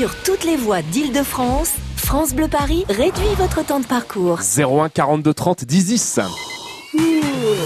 Sur toutes les voies d'Île-de-France, France Bleu Paris réduit votre temps de parcours. 01 42 30 10 10.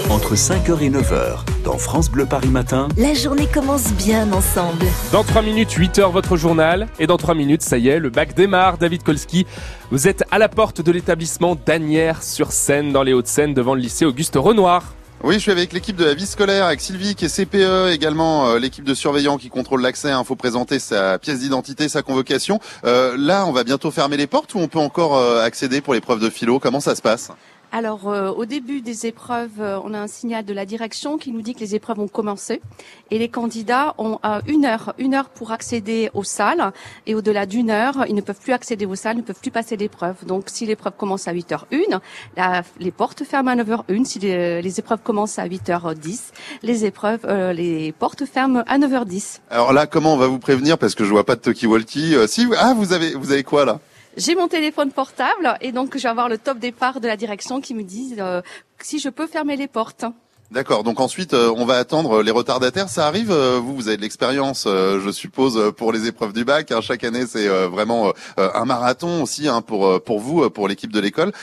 Entre 5h et 9h, dans France Bleu Paris Matin, La journée commence bien ensemble. Dans 3 minutes, 8 heures, votre journal. Et dans 3 minutes, ça y est, le bac démarre. David Kolski, vous êtes à la porte de l'établissement d'Anières sur Seine, dans les Hauts-de-Seine, devant le lycée Auguste Renoir. Oui, je suis avec l'équipe de la vie scolaire, avec Sylvie qui est CPE, également euh, l'équipe de surveillants qui contrôle l'accès. Il faut présenter sa pièce d'identité, sa convocation. Euh, là, on va bientôt fermer les portes ou on peut encore euh, accéder pour l'épreuve de philo? Comment ça se passe? Alors, euh, au début des épreuves, euh, on a un signal de la direction qui nous dit que les épreuves ont commencé et les candidats ont euh, une heure, une heure pour accéder aux salles et au-delà d'une heure, ils ne peuvent plus accéder aux salles, ne peuvent plus passer l'épreuve. Donc, si l'épreuve commence à 8h01, la- les portes ferment à 9h01. Si les, épreuves commencent à 8h10, les épreuves, les portes ferment à 9h10. Alors là, comment on va vous prévenir? Parce que je vois pas de talkie-walkie. Euh, si, ah, vous avez, vous avez quoi là? J'ai mon téléphone portable et donc je vais avoir le top départ de la direction qui me dit euh, si je peux fermer les portes. D'accord. Donc ensuite, euh, on va attendre les retardataires. Ça arrive. euh, vous, vous avez de l'expérience, euh, je suppose, euh, pour les épreuves du bac. hein. Chaque année, c'est euh, vraiment euh, un marathon aussi hein, pour pour vous, pour l'équipe de l'école.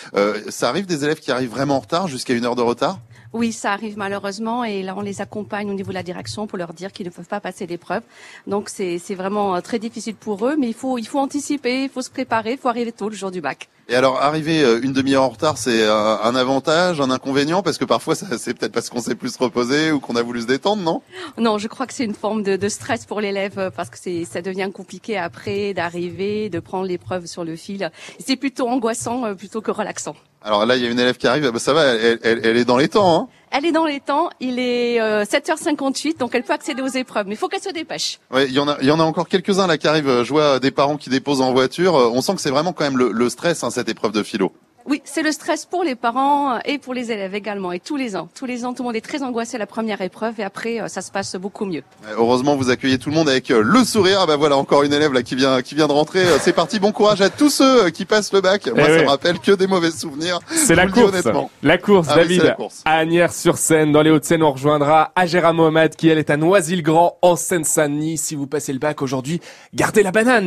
Ça arrive des élèves qui arrivent vraiment en retard, jusqu'à une heure de retard? Oui, ça arrive malheureusement et là on les accompagne au niveau de la direction pour leur dire qu'ils ne peuvent pas passer l'épreuve. Donc c'est vraiment euh, très difficile pour eux, mais il faut il faut anticiper, il faut se préparer, il faut arriver tôt le jour du bac. Et alors, arriver euh, une demi-heure en retard, c'est un, un avantage, un inconvénient, parce que parfois, c'est peut-être parce qu'on s'est plus reposé ou qu'on a voulu se détendre, non? Non, je crois que c'est une forme de, de stress pour l'élève euh, parce que ça devient compliqué après d'arriver, de prendre l'épreuve sur le fil. C'est plutôt angoissant euh, plutôt que relaxant. Alors là, il y a une élève qui arrive. Bah, ça va, elle, elle- elle est dans les temps. Hein Elle est dans les temps, il est euh, 7h58 donc elle peut accéder aux épreuves, mais il faut qu'elle se dépêche. Ouais, il y en a, il y en a encore quelques-uns là qui arrivent. Je vois des parents qui déposent en voiture. Euh, On sent que c'est vraiment quand même le, le stress, hein, cette épreuve de philo. Oui, c'est le stress pour les parents et pour les élèves également. Et tous les ans, tous les ans, tout le monde est très angoissé à la première épreuve et après, euh, ça se passe beaucoup mieux. Heureusement, vous accueillez tout le monde avec euh, le sourire. Ah bah voilà, encore une élève là qui vient, qui vient de rentrer. Euh, C'est parti, bon courage à tous ceux qui passent le bac. Moi, Eh ça oui. me rappelle que des mauvais souvenirs. C'est la course. La course, Ah David. la course. À Agnières-sur-Seine, dans les Hauts-de-Seine, on rejoindra Agera Mohamed, qui elle est à Noisy-le-Grand, en Seine-Saint-Denis. Si vous passez le bac aujourd'hui, gardez la banane.